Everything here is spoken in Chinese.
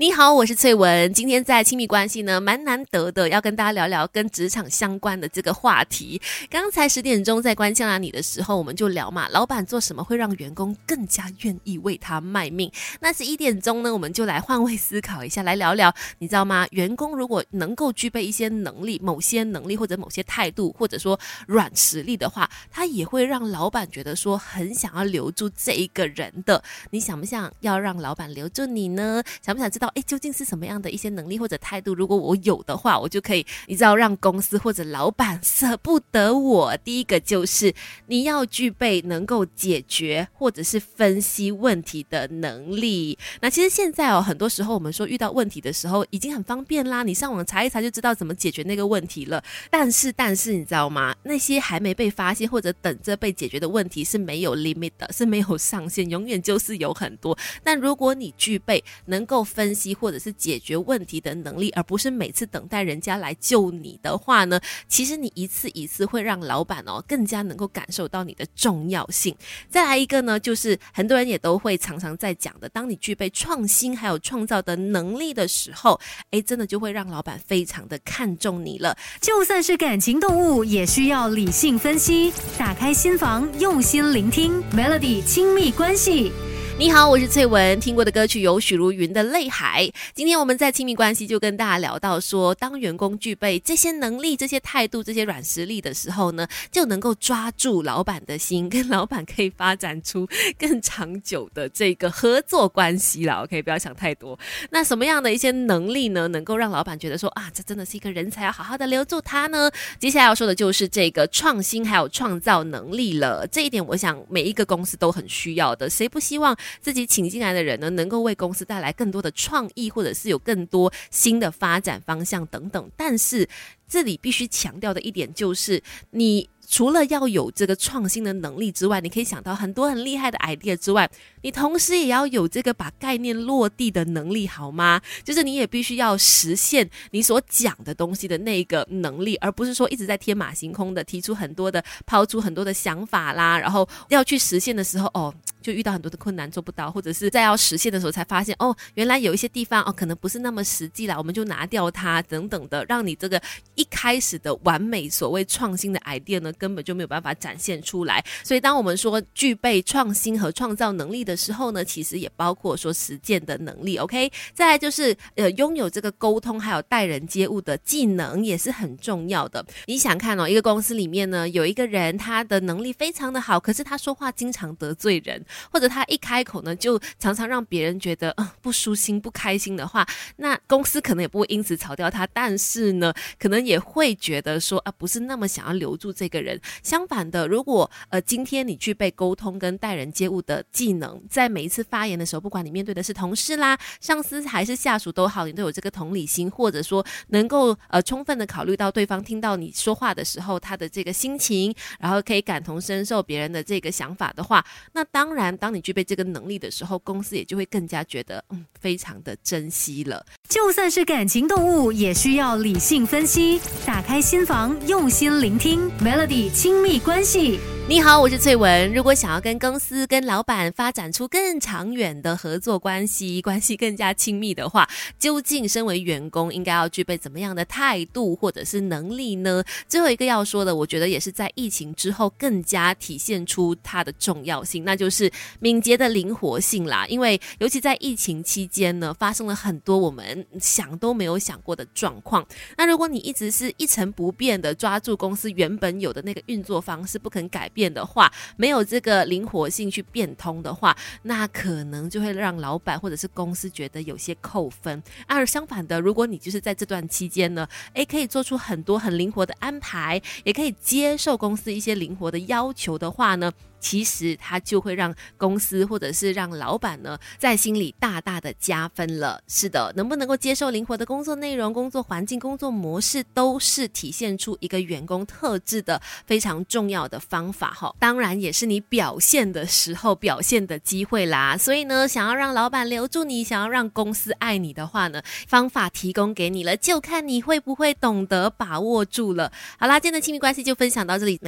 你好，我是翠文。今天在亲密关系呢，蛮难得的，要跟大家聊聊跟职场相关的这个话题。刚才十点钟在关心了你的时候，我们就聊嘛，老板做什么会让员工更加愿意为他卖命？那十一点钟呢，我们就来换位思考一下，来聊聊，你知道吗？员工如果能够具备一些能力、某些能力或者某些态度，或者说软实力的话，他也会让老板觉得说很想要留住这一个人的。你想不想要让老板留住你呢？想不想知道？哎，究竟是什么样的一些能力或者态度？如果我有的话，我就可以，你知道，让公司或者老板舍不得我。第一个就是你要具备能够解决或者是分析问题的能力。那其实现在哦，很多时候我们说遇到问题的时候已经很方便啦，你上网查一查就知道怎么解决那个问题了。但是，但是你知道吗？那些还没被发现或者等着被解决的问题是没有 limit 的，是没有上限，永远就是有很多。但如果你具备能够分分析，或者是解决问题的能力，而不是每次等待人家来救你的话呢？其实你一次一次会让老板哦更加能够感受到你的重要性。再来一个呢，就是很多人也都会常常在讲的，当你具备创新还有创造的能力的时候，哎，真的就会让老板非常的看重你了。就算是感情动物，也需要理性分析，打开心房，用心聆听，Melody 亲密关系。你好，我是翠文。听过的歌曲有许茹芸的《泪海》。今天我们在亲密关系就跟大家聊到说，当员工具备这些能力、这些态度、这些软实力的时候呢，就能够抓住老板的心，跟老板可以发展出更长久的这个合作关系了。OK，不要想太多。那什么样的一些能力呢，能够让老板觉得说啊，这真的是一个人才，要好好的留住他呢？接下来要说的就是这个创新还有创造能力了。这一点，我想每一个公司都很需要的。谁不希望？自己请进来的人呢，能够为公司带来更多的创意，或者是有更多新的发展方向等等。但是这里必须强调的一点就是，你除了要有这个创新的能力之外，你可以想到很多很厉害的 idea 之外，你同时也要有这个把概念落地的能力，好吗？就是你也必须要实现你所讲的东西的那个能力，而不是说一直在天马行空的提出很多的、抛出很多的想法啦，然后要去实现的时候，哦。就遇到很多的困难做不到，或者是在要实现的时候才发现哦，原来有一些地方哦可能不是那么实际啦，我们就拿掉它等等的，让你这个一开始的完美所谓创新的 idea 呢根本就没有办法展现出来。所以当我们说具备创新和创造能力的时候呢，其实也包括说实践的能力。OK，再来就是呃拥有这个沟通还有待人接物的技能也是很重要的。你想看哦，一个公司里面呢有一个人他的能力非常的好，可是他说话经常得罪人。或者他一开口呢，就常常让别人觉得嗯不舒心、不开心的话，那公司可能也不会因此炒掉他，但是呢，可能也会觉得说啊，不是那么想要留住这个人。相反的，如果呃今天你具备沟通跟待人接物的技能，在每一次发言的时候，不管你面对的是同事啦、上司还是下属都好，你都有这个同理心，或者说能够呃充分的考虑到对方听到你说话的时候他的这个心情，然后可以感同身受别人的这个想法的话，那当然。当你具备这个能力的时候，公司也就会更加觉得嗯，非常的珍惜了。就算是感情动物，也需要理性分析，打开心房，用心聆听。没了亲密关系。你好，我是翠文。如果想要跟公司、跟老板发展出更长远的合作关系，关系更加亲密的话，究竟身为员工应该要具备怎么样的态度或者是能力呢？最后一个要说的，我觉得也是在疫情之后更加体现出它的重要性，那就是敏捷的灵活性啦。因为尤其在疫情期间呢，发生了很多我们想都没有想过的状况。那如果你一直是一成不变的抓住公司原本有的那个运作方式，不肯改变。变的话，没有这个灵活性去变通的话，那可能就会让老板或者是公司觉得有些扣分。而相反的，如果你就是在这段期间呢，诶，可以做出很多很灵活的安排，也可以接受公司一些灵活的要求的话呢。其实他就会让公司或者是让老板呢，在心里大大的加分了。是的，能不能够接受灵活的工作内容、工作环境、工作模式，都是体现出一个员工特质的非常重要的方法哈。当然，也是你表现的时候表现的机会啦。所以呢，想要让老板留住你，想要让公司爱你的话呢，方法提供给你了，就看你会不会懂得把握住了。好啦，今天的亲密关系就分享到这里，